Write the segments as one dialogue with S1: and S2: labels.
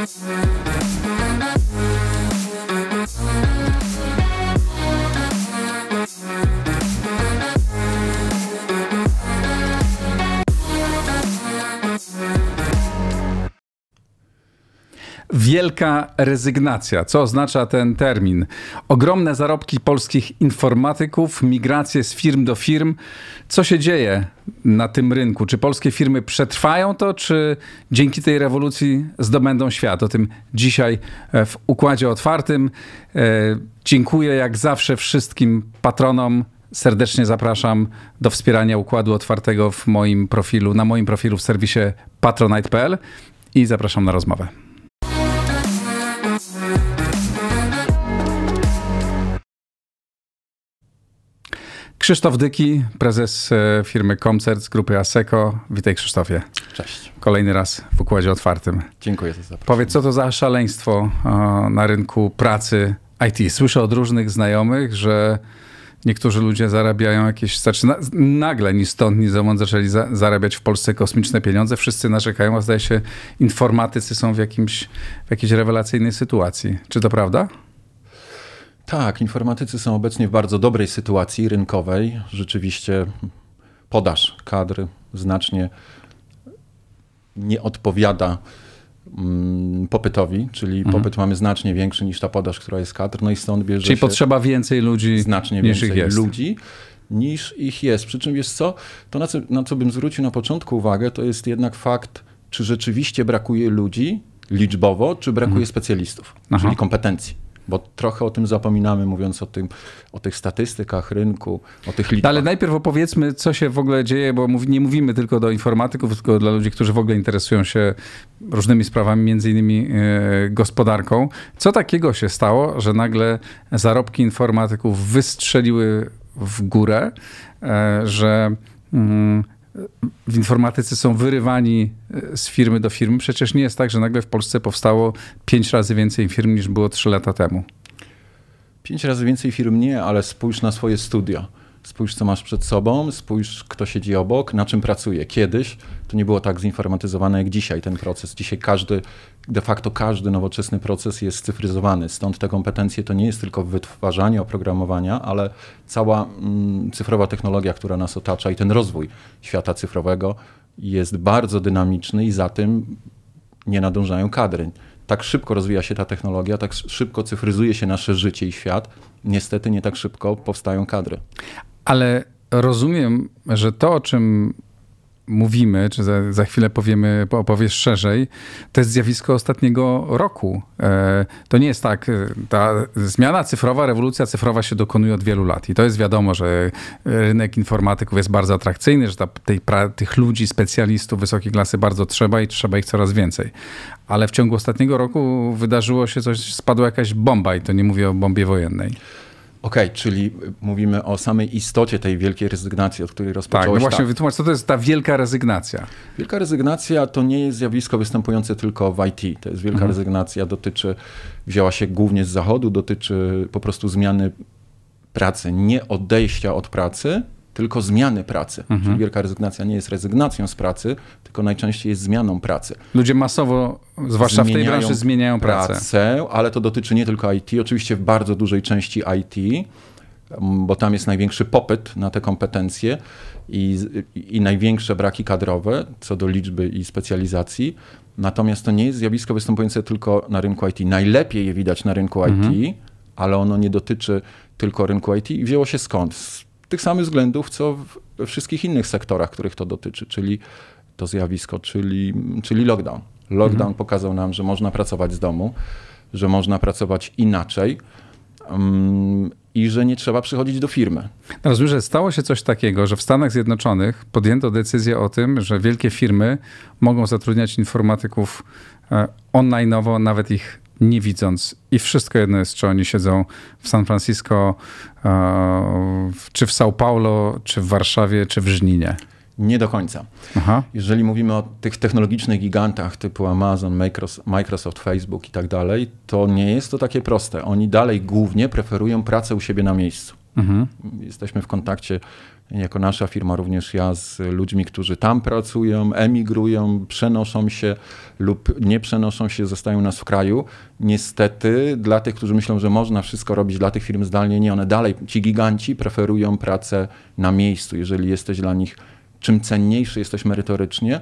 S1: Yes. Wielka rezygnacja. Co oznacza ten termin? Ogromne zarobki polskich informatyków, migracje z firm do firm. Co się dzieje na tym rynku? Czy polskie firmy przetrwają to, czy dzięki tej rewolucji zdobędą świat? O tym dzisiaj e, w Układzie Otwartym. E, dziękuję jak zawsze wszystkim patronom serdecznie zapraszam do wspierania Układu Otwartego w moim profilu, na moim profilu w serwisie patronite.pl i zapraszam na rozmowę. Krzysztof Dyki, prezes e, firmy Comcert z grupy ASECO. Witaj Krzysztofie.
S2: Cześć.
S1: Kolejny raz w Układzie Otwartym.
S2: Dziękuję za zaproszenie.
S1: Powiedz, co to za szaleństwo na rynku pracy IT? Słyszę od różnych znajomych, że niektórzy ludzie zarabiają jakieś, znaczy nagle ni stąd, ni zowąd zaczęli za, zarabiać w Polsce kosmiczne pieniądze. Wszyscy narzekają, a zdaje się informatycy są w, jakimś, w jakiejś rewelacyjnej sytuacji. Czy to prawda?
S2: Tak, informatycy są obecnie w bardzo dobrej sytuacji rynkowej. Rzeczywiście podaż kadr znacznie nie odpowiada mm, popytowi, czyli mhm. popyt mamy znacznie większy niż ta podaż, która jest kadr, no i stąd bierze
S1: Czyli potrzeba więcej ludzi
S2: znacznie niż więcej ich ludzi niż ich jest. Przy czym jest co, to na co, na co bym zwrócił na początku uwagę, to jest jednak fakt, czy rzeczywiście brakuje ludzi liczbowo, czy brakuje mhm. specjalistów, Aha. czyli kompetencji bo trochę o tym zapominamy, mówiąc o, tym, o tych statystykach rynku, o tych liczbach.
S1: Ale najpierw opowiedzmy, co się w ogóle dzieje, bo nie mówimy tylko do informatyków, tylko dla ludzi, którzy w ogóle interesują się różnymi sprawami, między innymi e, gospodarką. Co takiego się stało, że nagle zarobki informatyków wystrzeliły w górę, e, że mm, w informatyce są wyrywani e, z firmy do firmy. Przecież nie jest tak, że nagle w Polsce powstało pięć razy więcej firm niż było trzy lata temu.
S2: Pięć razy więcej firm nie, ale spójrz na swoje studia. Spójrz, co masz przed sobą, spójrz, kto siedzi obok, na czym pracuje. Kiedyś to nie było tak zinformatyzowane jak dzisiaj ten proces. Dzisiaj każdy, de facto każdy nowoczesny proces jest cyfryzowany. Stąd te kompetencje to nie jest tylko wytwarzanie oprogramowania, ale cała mm, cyfrowa technologia, która nas otacza i ten rozwój świata cyfrowego jest bardzo dynamiczny i za tym nie nadążają kadry. Tak szybko rozwija się ta technologia, tak szybko cyfryzuje się nasze życie i świat. Niestety nie tak szybko powstają kadry.
S1: Ale rozumiem, że to, o czym mówimy, czy za, za chwilę powiemy, opowiesz szerzej, to jest zjawisko ostatniego roku. E, to nie jest tak, e, ta zmiana cyfrowa, rewolucja cyfrowa się dokonuje od wielu lat i to jest wiadomo, że rynek informatyków jest bardzo atrakcyjny, że ta, tej, pra, tych ludzi, specjalistów wysokiej klasy bardzo trzeba i trzeba ich coraz więcej. Ale w ciągu ostatniego roku wydarzyło się coś, spadła jakaś bomba i to nie mówię o bombie wojennej.
S2: Okej, okay, czyli mówimy o samej istocie tej wielkiej rezygnacji, od której rozpocząłeś. Tak,
S1: no właśnie tak. wytłumacz, co to jest ta wielka rezygnacja?
S2: Wielka rezygnacja to nie jest zjawisko występujące tylko w IT. To jest wielka mhm. rezygnacja, dotyczy, wzięła się głównie z zachodu, dotyczy po prostu zmiany pracy, nie odejścia od pracy, tylko zmiany pracy. Mhm. Czyli wielka rezygnacja nie jest rezygnacją z pracy, tylko najczęściej jest zmianą pracy.
S1: Ludzie masowo, zwłaszcza zmieniają w tej branży, zmieniają pracę. pracę.
S2: Ale to dotyczy nie tylko IT, oczywiście w bardzo dużej części IT, bo tam jest największy popyt na te kompetencje i, i największe braki kadrowe co do liczby i specjalizacji. Natomiast to nie jest zjawisko występujące tylko na rynku IT. Najlepiej je widać na rynku mhm. IT, ale ono nie dotyczy tylko rynku IT i wzięło się skąd? Z tych samych względów, co we wszystkich innych sektorach, których to dotyczy, czyli to zjawisko, czyli, czyli lockdown. Lockdown mhm. pokazał nam, że można pracować z domu, że można pracować inaczej um, i że nie trzeba przychodzić do firmy.
S1: Rozumiem, że stało się coś takiego, że w Stanach Zjednoczonych podjęto decyzję o tym, że wielkie firmy mogą zatrudniać informatyków e, online'owo, nawet ich nie widząc. I wszystko jedno jest, czy oni siedzą w San Francisco, e, czy w São Paulo, czy w Warszawie, czy w Żninie.
S2: Nie do końca. Aha. Jeżeli mówimy o tych technologicznych gigantach typu Amazon, Microsoft, Facebook i tak dalej, to nie jest to takie proste. Oni dalej głównie preferują pracę u siebie na miejscu. Mhm. Jesteśmy w kontakcie jako nasza firma, również ja z ludźmi, którzy tam pracują, emigrują, przenoszą się lub nie przenoszą się, zostają nas w kraju. Niestety dla tych, którzy myślą, że można wszystko robić dla tych firm zdalnie, nie, one dalej, ci giganci preferują pracę na miejscu. Jeżeli jesteś dla nich, czym cenniejszy jesteś merytorycznie,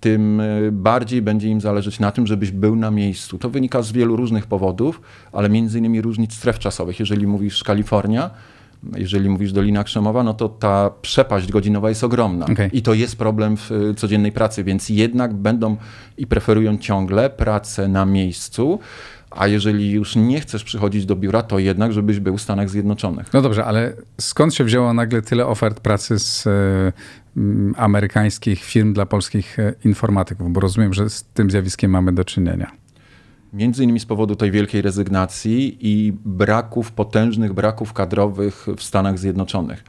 S2: tym e, bardziej będzie im zależeć na tym, żebyś był na miejscu. To wynika z wielu różnych powodów, ale między innymi różnic stref czasowych. Jeżeli mówisz Kalifornia, jeżeli mówisz Dolina Krzemowa, no to ta przepaść godzinowa jest ogromna. Okay. I to jest problem w e, codziennej pracy, więc jednak będą i preferują ciągle pracę na miejscu. A jeżeli już nie chcesz przychodzić do biura, to jednak, żebyś był w Stanach Zjednoczonych.
S1: No dobrze, ale skąd się wzięło nagle tyle ofert pracy z y, amerykańskich firm dla polskich e, informatyków? Bo rozumiem, że z tym zjawiskiem mamy do czynienia.
S2: Między innymi z powodu tej wielkiej rezygnacji i braków, potężnych braków kadrowych w Stanach Zjednoczonych.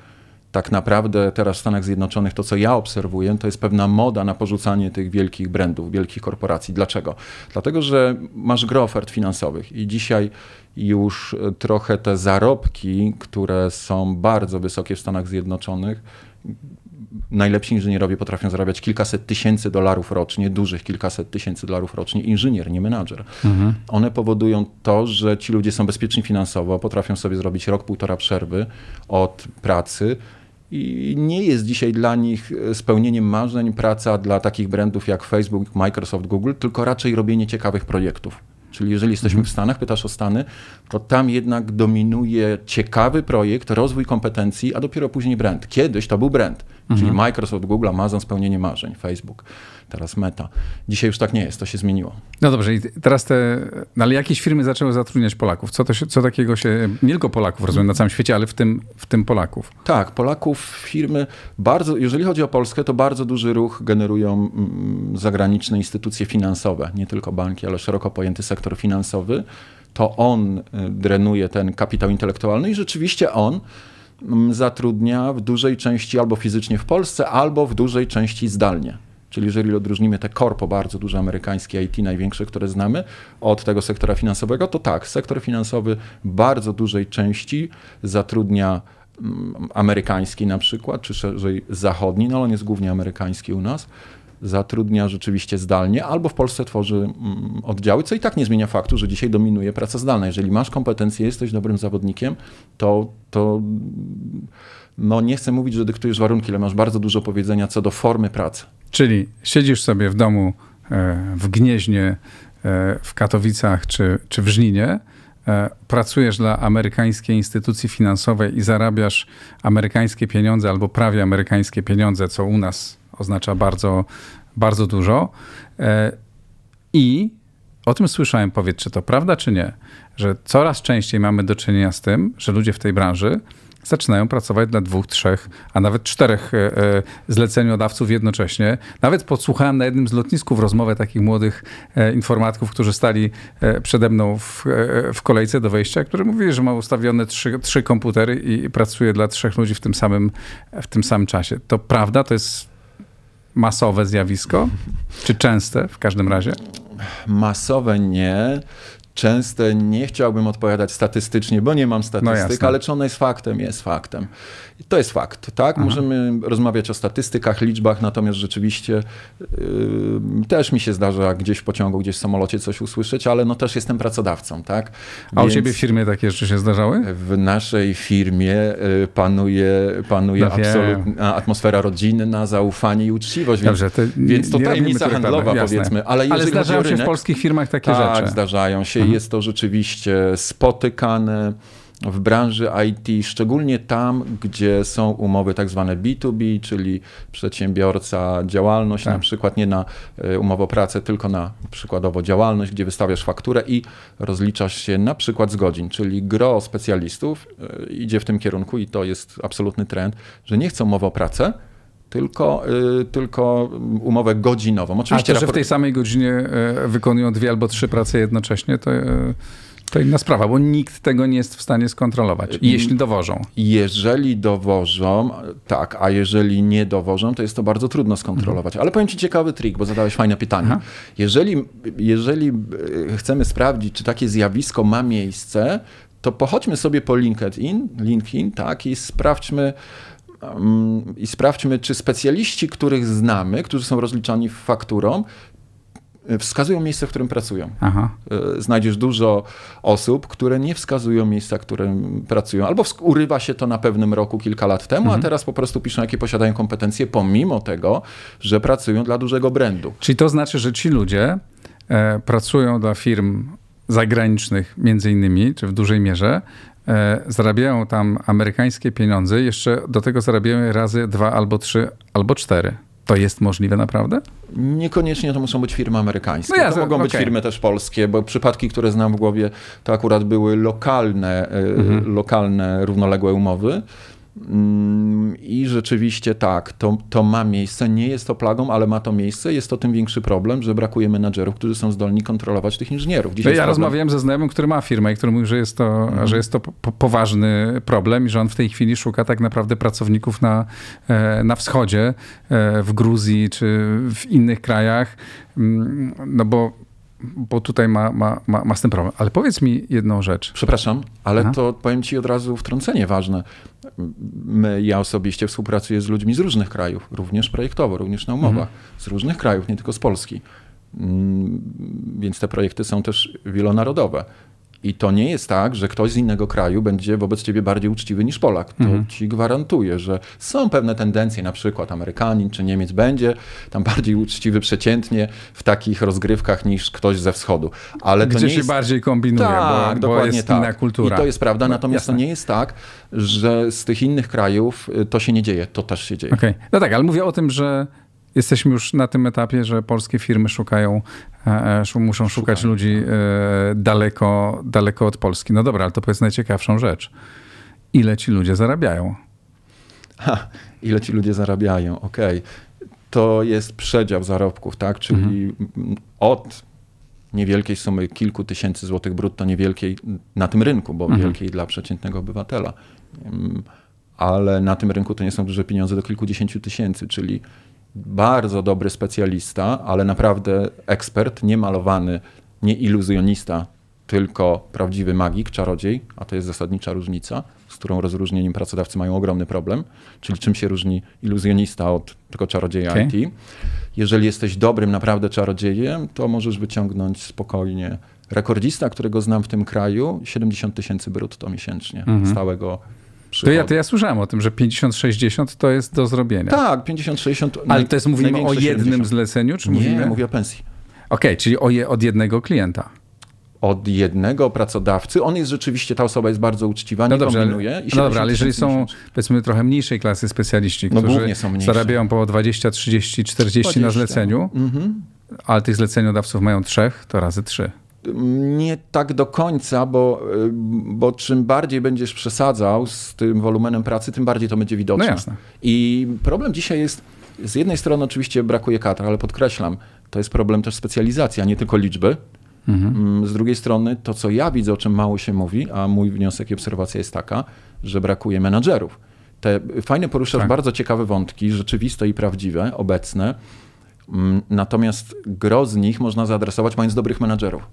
S2: Tak naprawdę teraz w Stanach Zjednoczonych to, co ja obserwuję, to jest pewna moda na porzucanie tych wielkich brandów, wielkich korporacji. Dlaczego? Dlatego, że masz grę ofert finansowych i dzisiaj już trochę te zarobki, które są bardzo wysokie w Stanach Zjednoczonych, najlepsi inżynierowie potrafią zarabiać kilkaset tysięcy dolarów rocznie, dużych kilkaset tysięcy dolarów rocznie, inżynier, nie menadżer. Mhm. One powodują to, że ci ludzie są bezpieczni finansowo, potrafią sobie zrobić rok, półtora przerwy od pracy. I nie jest dzisiaj dla nich spełnieniem marzeń praca dla takich brandów jak Facebook, Microsoft, Google, tylko raczej robienie ciekawych projektów. Czyli jeżeli jesteśmy w Stanach, pytasz o Stany, to tam jednak dominuje ciekawy projekt, rozwój kompetencji, a dopiero później brand. Kiedyś to był brand, mhm. czyli Microsoft, Google, Amazon, spełnienie marzeń, Facebook teraz Meta. Dzisiaj już tak nie jest, to się zmieniło.
S1: No dobrze, i teraz te, no ale jakieś firmy zaczęły zatrudniać Polaków? Co, to się, co takiego się, nie tylko Polaków, rozumiem, na całym świecie, ale w tym, w tym Polaków?
S2: Tak, Polaków, firmy, bardzo, jeżeli chodzi o Polskę, to bardzo duży ruch generują mm, zagraniczne instytucje finansowe, nie tylko banki, ale szeroko pojęty sektor finansowy. To on y, drenuje ten kapitał intelektualny i rzeczywiście on zatrudnia w dużej części albo fizycznie w Polsce, albo w dużej części zdalnie. Czyli jeżeli odróżnimy te korpo bardzo duże amerykańskie IT, największe, które znamy, od tego sektora finansowego, to tak, sektor finansowy bardzo dużej części zatrudnia amerykański na przykład, czy szerzej zachodni, no ale on jest głównie amerykański u nas, zatrudnia rzeczywiście zdalnie, albo w Polsce tworzy mm, oddziały, co i tak nie zmienia faktu, że dzisiaj dominuje praca zdalna. Jeżeli masz kompetencje, jesteś dobrym zawodnikiem, to, to no nie chcę mówić, że dyktujesz warunki, ale masz bardzo dużo powiedzenia co do formy pracy.
S1: Czyli siedzisz sobie w domu e, w Gnieźnie, e, w Katowicach czy, czy w Żninie, e, pracujesz dla amerykańskiej instytucji finansowej i zarabiasz amerykańskie pieniądze albo prawie amerykańskie pieniądze, co u nas oznacza bardzo, bardzo dużo. I o tym słyszałem, powiedz, czy to prawda, czy nie, że coraz częściej mamy do czynienia z tym, że ludzie w tej branży zaczynają pracować dla dwóch, trzech, a nawet czterech e, e, zleceniodawców jednocześnie. Nawet podsłuchałem na jednym z lotnisków rozmowę takich młodych e, informatyków, którzy stali przede mną w, w kolejce do wejścia, którzy mówili, że ma ustawione trzy, trzy komputery i pracuje dla trzech ludzi w tym samym, w tym samym czasie. To prawda? To jest masowe zjawisko? Czy częste w każdym razie?
S2: Masowe nie częste nie chciałbym odpowiadać statystycznie, bo nie mam statystyk, no ale czy ono jest faktem? Jest faktem. I to jest fakt, tak? Aha. Możemy rozmawiać o statystykach, liczbach, natomiast rzeczywiście yy, też mi się zdarza gdzieś w pociągu, gdzieś w samolocie coś usłyszeć, ale no też jestem pracodawcą, tak?
S1: A Więc u ciebie w firmie takie rzeczy się zdarzały?
S2: W naszej firmie y, panuje, panuje no absolutna atmosfera rodzinna, zaufanie i uczciwość. Dobrze, to więc to tajemnica handlowa, powiedzmy.
S1: Ale, ale zdarzają rynek, się w polskich firmach takie
S2: tak,
S1: rzeczy?
S2: Tak, zdarzają się. Mhm. Jest to rzeczywiście spotykane w branży IT, szczególnie tam, gdzie są umowy tak zwane B2B, czyli przedsiębiorca, działalność, tak. na przykład nie na e, umowę o pracę, tylko na przykładowo działalność, gdzie wystawiasz fakturę i rozliczasz się na przykład z godzin, czyli gro specjalistów e, idzie w tym kierunku i to jest absolutny trend, że nie chcą umowy o pracę, tylko, y, tylko umowę godzinową.
S1: Oczywiście A to, że w tej samej godzinie wykonują dwie albo trzy prace jednocześnie, to to inna sprawa, bo nikt tego nie jest w stanie skontrolować, jeśli dowożą.
S2: Jeżeli dowożą, tak, a jeżeli nie dowożą, to jest to bardzo trudno skontrolować. Mhm. Ale powiem ci ciekawy trik, bo zadałeś fajne pytanie. Jeżeli, jeżeli chcemy sprawdzić, czy takie zjawisko ma miejsce, to pochodźmy sobie po LinkedIn, LinkedIn tak, i sprawdźmy, i sprawdźmy, czy specjaliści, których znamy, którzy są rozliczani fakturą, wskazują miejsce, w którym pracują. Aha. E, znajdziesz dużo osób, które nie wskazują miejsca, w którym pracują, albo urywa się to na pewnym roku kilka lat temu, mhm. a teraz po prostu piszą, jakie posiadają kompetencje, pomimo tego, że pracują dla dużego brandu.
S1: Czyli to znaczy, że ci ludzie e, pracują dla firm zagranicznych między innymi, czy w dużej mierze, e, zarabiają tam amerykańskie pieniądze, jeszcze do tego zarabiają razy dwa albo trzy albo cztery. To jest możliwe naprawdę?
S2: Niekoniecznie to muszą być firmy amerykańskie. No ja, to mogą okay. być firmy też polskie, bo przypadki, które znam w głowie, to akurat były lokalne, e, mhm. lokalne równoległe umowy. Mm, I rzeczywiście tak, to, to ma miejsce. Nie jest to plagą, ale ma to miejsce. Jest to tym większy problem, że brakuje menadżerów, którzy są zdolni kontrolować tych inżynierów.
S1: Dzisiaj ja problem... rozmawiałem ze znajomym, który ma firmę i który mówi, że jest to, mhm. że jest to po poważny problem i że on w tej chwili szuka tak naprawdę pracowników na, e, na wschodzie, e, w Gruzji czy w innych krajach. Mm, no bo bo tutaj ma, ma, ma, ma z tym problem. Ale powiedz mi jedną rzecz.
S2: Przepraszam, ale Aha. to powiem ci od razu wtrącenie ważne. My, ja osobiście współpracuję z ludźmi z różnych krajów, również projektowo, również na umowach, mhm. z różnych krajów, nie tylko z Polski. Mm, więc te projekty są też wielonarodowe. I to nie jest tak, że ktoś z innego kraju będzie wobec ciebie bardziej uczciwy niż Polak. To mhm. ci gwarantuję, że są pewne tendencje, na przykład Amerykanin czy Niemiec będzie tam bardziej uczciwy przeciętnie w takich rozgrywkach niż ktoś ze wschodu.
S1: Ale Gdzie się jest... bardziej kombinuje, tak, bo, bo jest tak. inna kultura.
S2: I to jest prawda, natomiast Jasne. to nie jest tak, że z tych innych krajów y, to się nie dzieje. To też się dzieje.
S1: Okay. No tak, ale mówię o tym, że jesteśmy już na tym etapie, że polskie firmy szukają, e, e, muszą szukać Szukają. ludzi e, daleko, daleko od Polski. No dobra, ale to powiedz najciekawszą rzecz. Ile ci ludzie zarabiają?
S2: Ha, ile ci ludzie zarabiają? Okej. Okay. To jest przedział zarobków, tak? Czyli mhm. od niewielkiej sumy kilku tysięcy złotych brutto, niewielkiej na tym rynku, bo mhm. wielkiej dla przeciętnego obywatela. Mm, ale na tym rynku to nie są duże pieniądze do kilkudziesięciu tysięcy, czyli bardzo dobry specjalista, ale naprawdę ekspert, nie malowany, nie iluzjonista, tylko prawdziwy magik, czarodziej, a to jest zasadnicza różnica, z którą rozróżnieniem pracodawcy mają ogromny problem, czyli czym się różni iluzjonista od tylko czarodzieja okay. IT. Jeżeli jesteś dobrym naprawdę czarodziejem, to możesz wyciągnąć spokojnie rekordzista, którego znam w tym kraju, 70 tysięcy brutto miesięcznie mhm. stałego
S1: to ja, to ja słyszałem o tym, że 50-60 to jest do zrobienia.
S2: Tak, 50-60.
S1: Ale to jest mówimy o jednym 70. zleceniu, czy
S2: Nie,
S1: mówimy?
S2: mówię o pensji.
S1: Okej, okay, czyli o je, od jednego klienta
S2: od jednego pracodawcy. On jest rzeczywiście, ta osoba jest bardzo uczciwa, no nie dobrze, kombinuje.
S1: I no dobra, ale jeżeli są powiedzmy trochę mniejszej klasy specjaliści, no którzy są zarabiają po 20, 30, 40 20. na zleceniu, mhm. ale tych zleceniodawców mają trzech, to razy trzy.
S2: Nie tak do końca, bo, bo czym bardziej będziesz przesadzał z tym wolumenem pracy, tym bardziej to będzie widoczne.
S1: No jasne.
S2: I problem dzisiaj jest, z jednej strony oczywiście brakuje kadr, ale podkreślam, to jest problem też specjalizacji, a nie tylko liczby. Mhm. Mm, z drugiej strony to, co ja widzę, o czym mało się mówi, a mój wniosek i obserwacja jest taka, że brakuje menadżerów. Te fajne poruszasz tak. bardzo ciekawe wątki, rzeczywiste i prawdziwe, obecne. Mm, natomiast gro z nich można zaadresować mając dobrych menadżerów.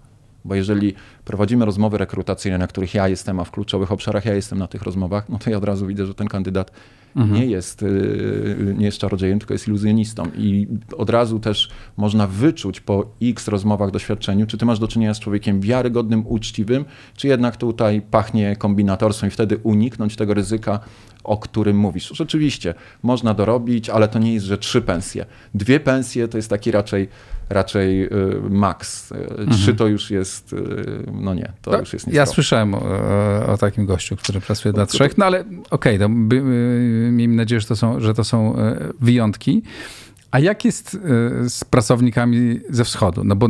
S2: Bo jeżeli prowadzimy rozmowy rekrutacyjne, na których ja jestem, a w kluczowych obszarach ja jestem na tych rozmowach, no to ja od razu widzę, że ten kandydat mhm. nie, jest, y, nie jest czarodziejem, tylko jest iluzjonistą. I od razu też można wyczuć po x rozmowach, doświadczeniu, czy ty masz do czynienia z człowiekiem wiarygodnym, uczciwym, czy jednak tutaj pachnie kombinatorstwem i wtedy uniknąć tego ryzyka, o którym mówisz. Rzeczywiście, można dorobić, ale to nie jest, że trzy pensje. Dwie pensje to jest taki raczej raczej y, max. Y, mhm. Trzy to już jest, y, no nie, to, to już jest.
S1: Ja słyszałem o, o, takim gościu, który pracuje dla trzech, no ale okej, okay, miejmy nadzieję, że to są, że to są wyjątki. A jak jest z pracownikami ze wschodu? No bo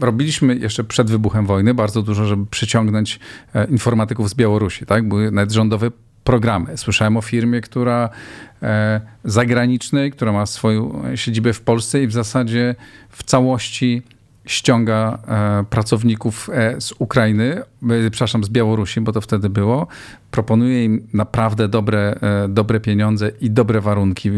S1: robiliśmy jeszcze przed wybuchem wojny bardzo dużo, żeby przyciągnąć e, informatyków z Białorusi, tak? Były nawet rządowe programy. Słyszałem o firmie, która e, zagranicznej, która ma swoją siedzibę w Polsce i w zasadzie w całości ściąga e, pracowników e, z Ukrainy, przepraszam, z Białorusi, bo to wtedy było, proponuje im naprawdę dobre, dobre pieniądze i dobre warunki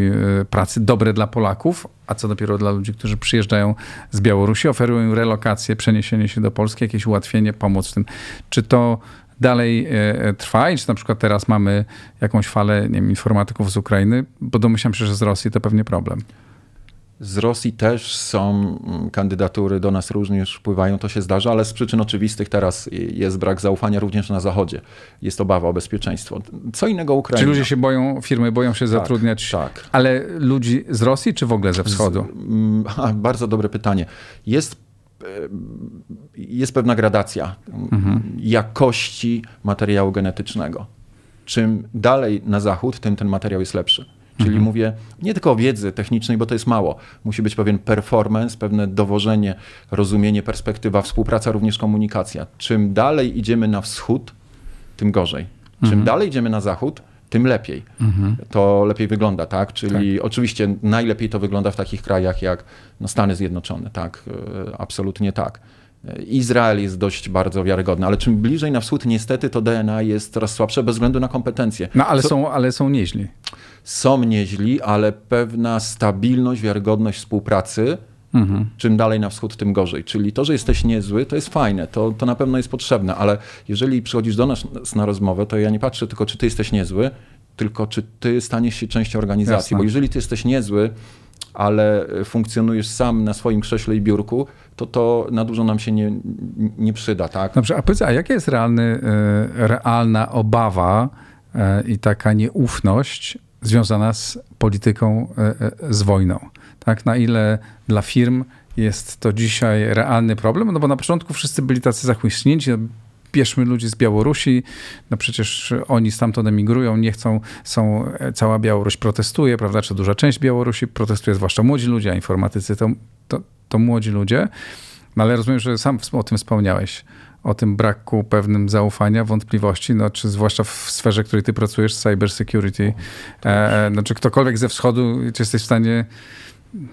S1: pracy, dobre dla Polaków, a co dopiero dla ludzi, którzy przyjeżdżają z Białorusi, oferują im relokację, przeniesienie się do Polski, jakieś ułatwienie, pomoc w tym. Czy to dalej e, trwa i czy na przykład teraz mamy jakąś falę nie wiem, informatyków z Ukrainy, bo domyślam się, że z Rosji to pewnie problem.
S2: Z Rosji też są mm, kandydatury, do nas również wpływają, to się zdarza, ale z przyczyn oczywistych teraz jest brak zaufania również na Zachodzie. Jest obawa o bezpieczeństwo. Co innego Ukraina.
S1: Czy ludzie się boją, firmy boją się tak, zatrudniać,
S2: tak.
S1: ale ludzi z Rosji czy w ogóle ze wschodu? Z,
S2: mm, bardzo dobre pytanie. Jest e, jest pewna gradacja mhm. Jakości materiału genetycznego. Czym dalej na zachód, tym ten materiał jest lepszy. Czyli mhm. mówię nie tylko o wiedzy technicznej, bo to jest mało. Musi być pewien performance, pewne dowożenie, rozumienie, perspektywa, współpraca, również komunikacja. Czym dalej idziemy na wschód, tym gorzej. Czym mhm. dalej idziemy na zachód, tym lepiej. Mhm. To lepiej wygląda, tak? Czyli tak. oczywiście najlepiej to wygląda w takich krajach jak no, Stany Zjednoczone, tak? E, absolutnie tak. Izrael jest dość bardzo wiarygodny, ale czym bliżej na wschód, niestety to DNA jest coraz słabsze bez względu na kompetencje.
S1: No ale, Co... są, ale są nieźli
S2: są nieźli, ale pewna stabilność, wiarygodność współpracy, mhm. czym dalej na wschód, tym gorzej. Czyli to, że jesteś niezły, to jest fajne, to, to na pewno jest potrzebne, ale jeżeli przychodzisz do nas na rozmowę, to ja nie patrzę tylko, czy ty jesteś niezły, tylko czy ty staniesz się częścią organizacji. Jasne. Bo jeżeli ty jesteś niezły, ale funkcjonujesz sam na swoim krześle i biurku, to to na dużo nam się nie, nie przyda. Tak?
S1: Dobrze, a powiedz, a jaka jest realny, e, realna obawa e, i taka nieufność związana z polityką, e, e, z wojną. Tak? Na ile dla firm jest to dzisiaj realny problem? No bo na początku wszyscy byli tacy zachłyśnięci, bierzmy ludzi z Białorusi, no przecież oni stamtąd emigrują, nie chcą, są, e, cała Białoruś protestuje, prawda, czy duża część Białorusi protestuje, zwłaszcza młodzi ludzie, a informatycy to, to, to młodzi ludzie. No ale rozumiem, że sam o tym wspomniałeś. O tym braku pewnym zaufania, wątpliwości, no, czy zwłaszcza w sferze, w której ty pracujesz, cyber security, e, no, czy ktokolwiek ze wschodu, czy jesteś w stanie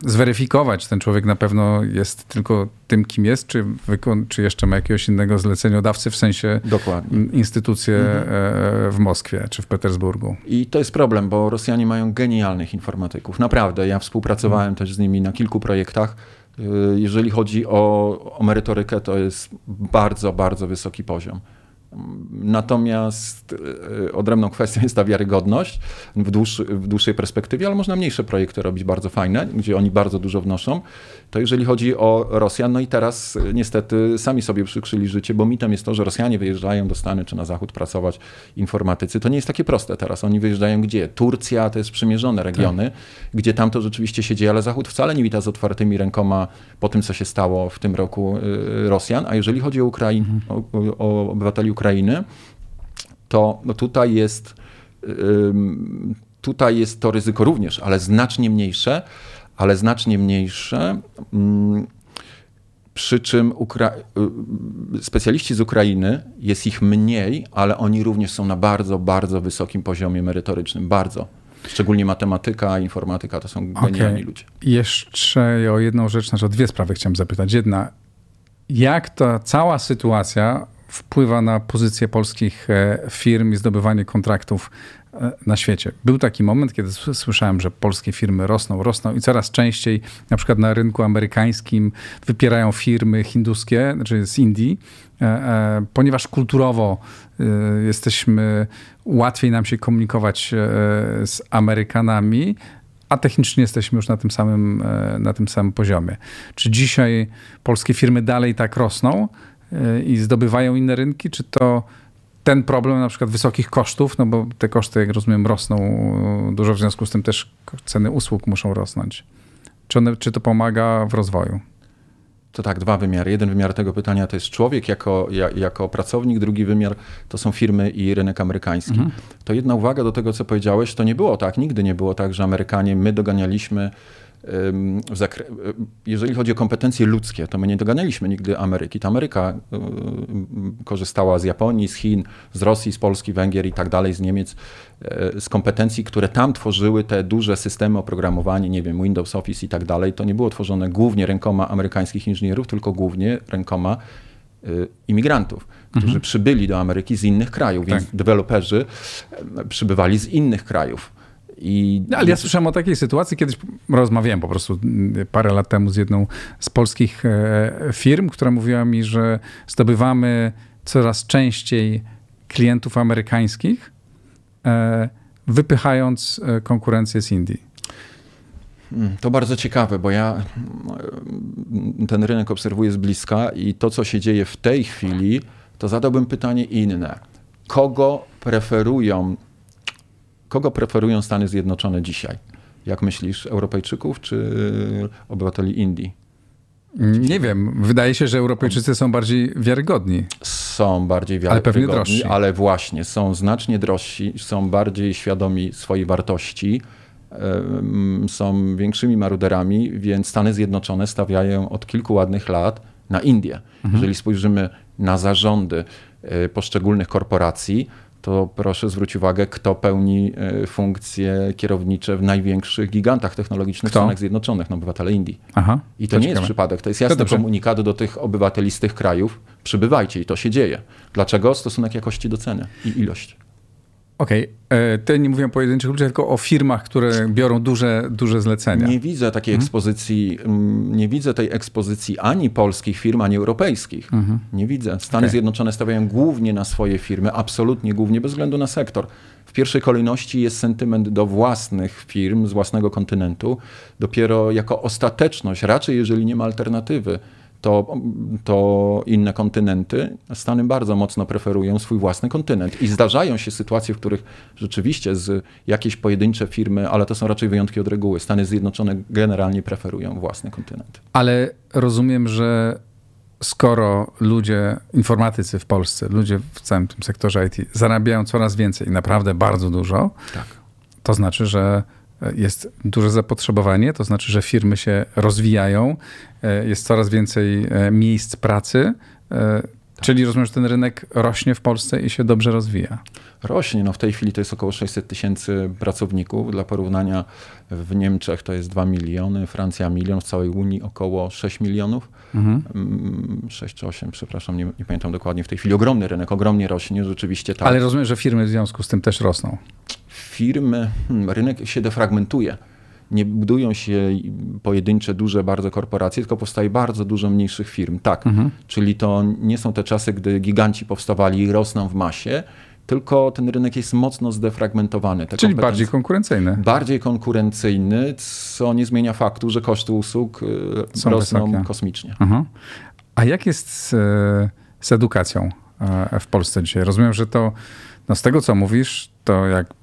S1: zweryfikować, czy ten człowiek na pewno jest tylko tym, kim jest, czy, wykon, czy jeszcze ma jakiegoś innego zleceniodawcy, w sensie Dokładnie. instytucje mhm. E, w Moskwie czy w Petersburgu.
S2: I to jest problem, bo Rosjanie mają genialnych informatyków. Naprawdę, ja współpracowałem mhm. też z nimi na kilku projektach Y, jeżeli chodzi o, o merytorykę, to jest bardzo, bardzo wysoki poziom. Natomiast e, odrębną kwestią jest ta wiarygodność w, dłuższy, w dłuższej perspektywie, ale można mniejsze projekty robić bardzo fajne, gdzie oni bardzo dużo wnoszą. To jeżeli chodzi o Rosjan, no i teraz e, niestety sami sobie przykrzyli życie, bo mitem jest to, że Rosjanie wyjeżdżają do Stany czy na Zachód pracować informatycy. To nie jest takie proste teraz. Oni wyjeżdżają gdzie? Turcja to jest przymierzone regiony, tak. gdzie tam to rzeczywiście się dzieje, ale Zachód wcale nie wita z otwartymi rękoma po tym, co się stało w tym roku e, Rosjan. A jeżeli chodzi o, Ukrain, mhm. o, o obywateli Ukrainy, Ukrainy, to tutaj jest tutaj jest to ryzyko również, ale znacznie mniejsze, ale znacznie mniejsze. Przy czym Ukra y, specjaliści z Ukrainy jest ich mniej, ale oni również są na bardzo, bardzo wysokim poziomie merytorycznym. Bardzo. Szczególnie matematyka, informatyka to są genialni okay. ludzie.
S1: Jeszcze o jedną rzecz, znaczy o dwie sprawy chciałem zapytać. Jedna, jak ta cała sytuacja wpływa na pozycję polskich e, firm i zdobywanie kontraktów e, na świecie. Był taki moment, kiedy słyszałem, że polskie firmy rosną, rosną i coraz częściej, na przykład na rynku amerykańskim, wypierają firmy hinduskie, znaczy z Indii, e, ponieważ kulturowo jesteśmy, łatwiej nam się komunikować z Amerykanami, a technicznie jesteśmy już na tym samym, na tym samym poziomie. Czy dzisiaj polskie firmy dalej tak rosną? E, i zdobywają inne rynki, czy to ten problem na przykład wysokich kosztów, no bo te koszty, jak rozumiem, rosną dużo, w związku z tym też ceny usług muszą rosnąć. Czy, one, czy to pomaga w rozwoju?
S2: To tak, dwa wymiary. Jeden wymiar tego pytania to jest człowiek jako, jako pracownik, drugi wymiar to są firmy i rynek amerykański. Mhm. To jedna uwaga do tego, co powiedziałeś, to nie było tak, nigdy nie było tak, że Amerykanie, my doganialiśmy jeżeli chodzi o kompetencje ludzkie, to my nie doganialiśmy nigdy Ameryki. To Ameryka korzystała z Japonii, z Chin, z Rosji, z Polski, Węgier i tak dalej, z Niemiec, e, z kompetencji, które tam tworzyły te duże systemy oprogramowania, nie wiem, Windows, Office i tak dalej. To nie było tworzone głównie rękoma amerykańskich inżynierów, tylko głównie rękoma e, imigrantów, którzy mhm. przybyli do Ameryki z innych krajów, więc tak. deweloperzy e, przybywali z innych krajów.
S1: I... No, ale ja słyszałem o takiej sytuacji, kiedyś rozmawiałem po prostu mm, parę lat temu z jedną z polskich e, firm, która mówiła mi, że zdobywamy coraz częściej klientów amerykańskich, e, wypychając e, konkurencję z Indii?
S2: Mm, to bardzo ciekawe, bo ja mm, ten rynek obserwuję z bliska i to, co się dzieje w tej chwili, to zadałbym pytanie inne. Kogo preferują, kogo preferują Stany Zjednoczone dzisiaj? Jak myślisz, Europejczyków czy obywateli Indii?
S1: Nie wiem. Wydaje się, że Europejczycy są bardziej wiarygodni.
S2: Są bardziej wiarygodni, ale, pewnie drożsi. ale właśnie są znacznie drożsi, są bardziej świadomi swojej wartości, są większymi maruderami, więc Stany Zjednoczone stawiają od kilku ładnych lat na Indię. Mhm. Jeżeli spojrzymy na zarządy e, poszczególnych korporacji, to proszę zwrócić uwagę, kto pełni e, funkcje kierownicze w największych gigantach technologicznych kto? w Stanach Zjednoczonych, no obywatele Indii. Aha, I to, to nie ciekawe. jest przypadek, to jest jasny to komunikat do tych obywateli z tych krajów, przybywajcie i to się dzieje. Dlaczego? Stosunek jakości do ceny i ilość.
S1: Okej, okay. E, te nie mówię o pojedynczych ludziach, tylko o firmach, które biorą duże, duże zlecenia.
S2: Nie widzę takiej mhm. ekspozycji, mm, nie widzę tej ekspozycji ani polskich firm, ani europejskich. Mhm. Nie widzę. Stany okay. Zjednoczone stawiają głównie na swoje firmy, absolutnie głównie, bez względu na sektor. W pierwszej kolejności jest sentyment do własnych firm z własnego kontynentu. Dopiero jako ostateczność, raczej jeżeli nie ma alternatywy, to, to inne kontynenty. Stany bardzo mocno preferują swój własny kontynent. I zdarzają się sytuacje, w których rzeczywiście z jakieś pojedyncze firmy, ale to są raczej wyjątki od reguły, Stany Zjednoczone generalnie preferują własny kontynent.
S1: Ale rozumiem, że skoro ludzie, informatycy w Polsce, ludzie w całym tym sektorze IT zarabiają coraz więcej, naprawdę bardzo dużo, tak. to znaczy, że jest duże zapotrzebowanie, to znaczy, że firmy się rozwijają, e, jest coraz więcej e, miejsc pracy. Tak. Czyli rozumiem, że ten rynek rośnie w Polsce i się dobrze rozwija.
S2: Rośnie. No w tej chwili to jest około 600 tysięcy pracowników. Dla porównania w Niemczech to jest 2 miliony, Francja milion, w całej Unii około 6 milionów. Mhm. 6 mm, czy 8, przepraszam, nie, nie, pamiętam dokładnie w tej chwili. Ogromny rynek, ogromnie rośnie, rzeczywiście tak.
S1: Ale rozumiem, że firmy w związku z tym też rosną
S2: firmy, hmm, rynek się defragmentuje. Nie budują się pojedyncze, duże bardzo korporacje, tylko powstaje bardzo dużo mniejszych firm. Tak, mhm. czyli to nie są te czasy, gdy giganci powstawali i rosną w masie, tylko ten rynek jest mocno zdefragmentowany.
S1: Te Czyli bardziej konkurencyjny.
S2: Bardziej konkurencyjny, co nie zmienia faktu, że koszty usług y, Są rosną wysokie. kosmicznie. Mhm.
S1: A jak jest z, z edukacją e, w Polsce dzisiaj? Rozumiem, że to no z tego, co mówisz, to jak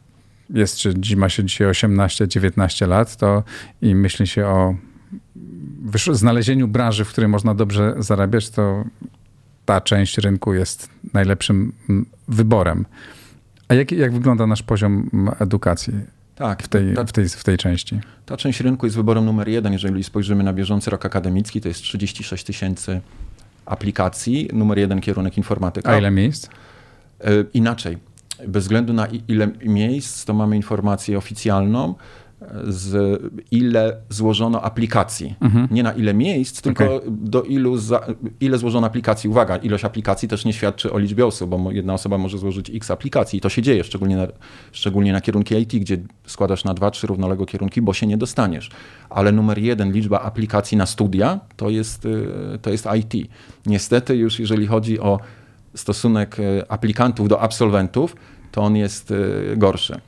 S1: jest, czy ma się dzisiaj 18-19 lat, to i myśli się o znalezieniu branży, w której można dobrze zarabiać, to ta część rynku jest najlepszym wyborem. A jak, jak wygląda nasz poziom edukacji? Tak, w tej, ta, w, tej, w tej części.
S2: Ta część rynku jest wyborem numer jeden. Jeżeli spojrzymy na bieżący rok akademicki, to jest 36 tysięcy aplikacji. Numer jeden kierunek informatyka.
S1: A ile miejsc?
S2: Y, inaczej bez względu na ile miejsc, to mamy informację oficjalną, z ile złożono aplikacji. Mhm. Nie na ile miejsc, tylko okay. do ilu za, ile złożono aplikacji. Uwaga, ilość aplikacji też nie świadczy o liczbie osób, bo jedna osoba może złożyć x aplikacji i to się dzieje, szczególnie na, szczególnie na kierunki IT, gdzie składasz na dwa, trzy równoległe kierunki, bo się nie dostaniesz. Ale numer jeden, liczba aplikacji na studia, to jest, y, to jest IT. Niestety już jeżeli chodzi o stosunek e, aplikantów do absolwentów, to on jest e, gorszy.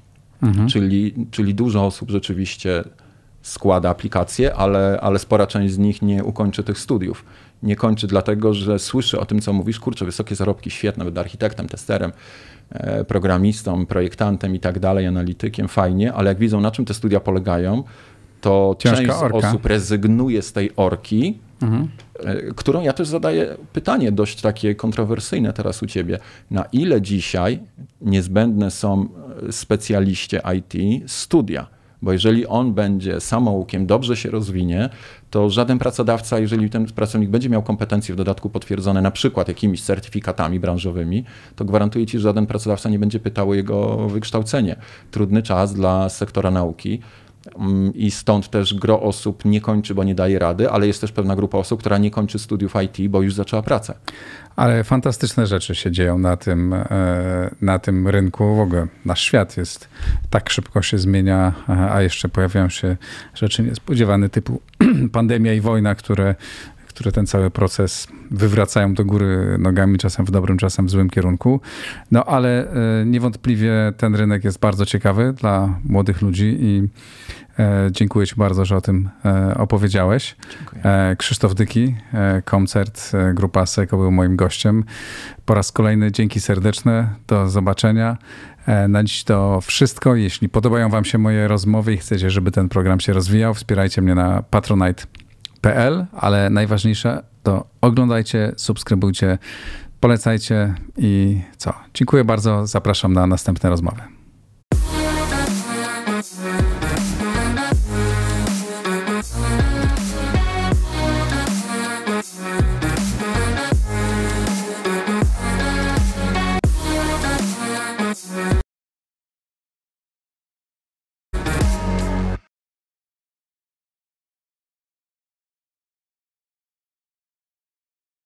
S2: Mhm. Czyli, czyli dużo osób rzeczywiście składa aplikacje, ale, ale spora część z nich nie ukończy tych studiów. Nie kończy dlatego, że słyszy o tym, co mówisz, kurczę, wysokie zarobki, świetne, będę architektem, testerem, e, programistą, projektantem i tak dalej, analitykiem, fajnie, ale jak widzą, na czym te studia polegają, to Ciężka część orka. osób rezygnuje z tej orki, mhm. którą ja też zadaję pytanie dość takie kontrowersyjne teraz u ciebie. Na ile dzisiaj niezbędne są e, specjaliście IT studia? Bo jeżeli on będzie samoukiem, dobrze się rozwinie, to żaden pracodawca, jeżeli ten pracownik będzie miał kompetencje w dodatku potwierdzone na przykład jakimiś certyfikatami branżowymi, to gwarantuję ci, że żaden pracodawca nie będzie pytał o jego wykształcenie. Trudny czas dla sektora nauki. Mm, i stąd też gro osób nie kończy, bo nie daje rady, ale jest też pewna grupa osób, która nie kończy studiów IT, bo już zaczęła pracę.
S1: Ale fantastyczne rzeczy się dzieją na tym, e, na tym rynku. W ogóle nasz świat jest tak szybko się zmienia, a jeszcze pojawiają się rzeczy niespodziewane typu pandemia i wojna, które które ten cały proces wywracają do góry nogami, czasem w dobrym, czasem w złym kierunku. No ale e, niewątpliwie ten rynek jest bardzo ciekawy dla młodych ludzi i e, dziękuję Ci bardzo, że o tym e, opowiedziałeś. Dziękuję. Krzysztof Dyki, koncert, grupa Seko był moim gościem. Po raz kolejny dzięki serdeczne, do zobaczenia. Na dziś to wszystko. Jeśli podobają Wam się moje rozmowy i chcecie, żeby ten program się rozwijał, wspierajcie mnie na ale najważniejsze to oglądajcie, subskrybujcie, polecajcie i co? Dziękuję bardzo, zapraszam na następne rozmowy.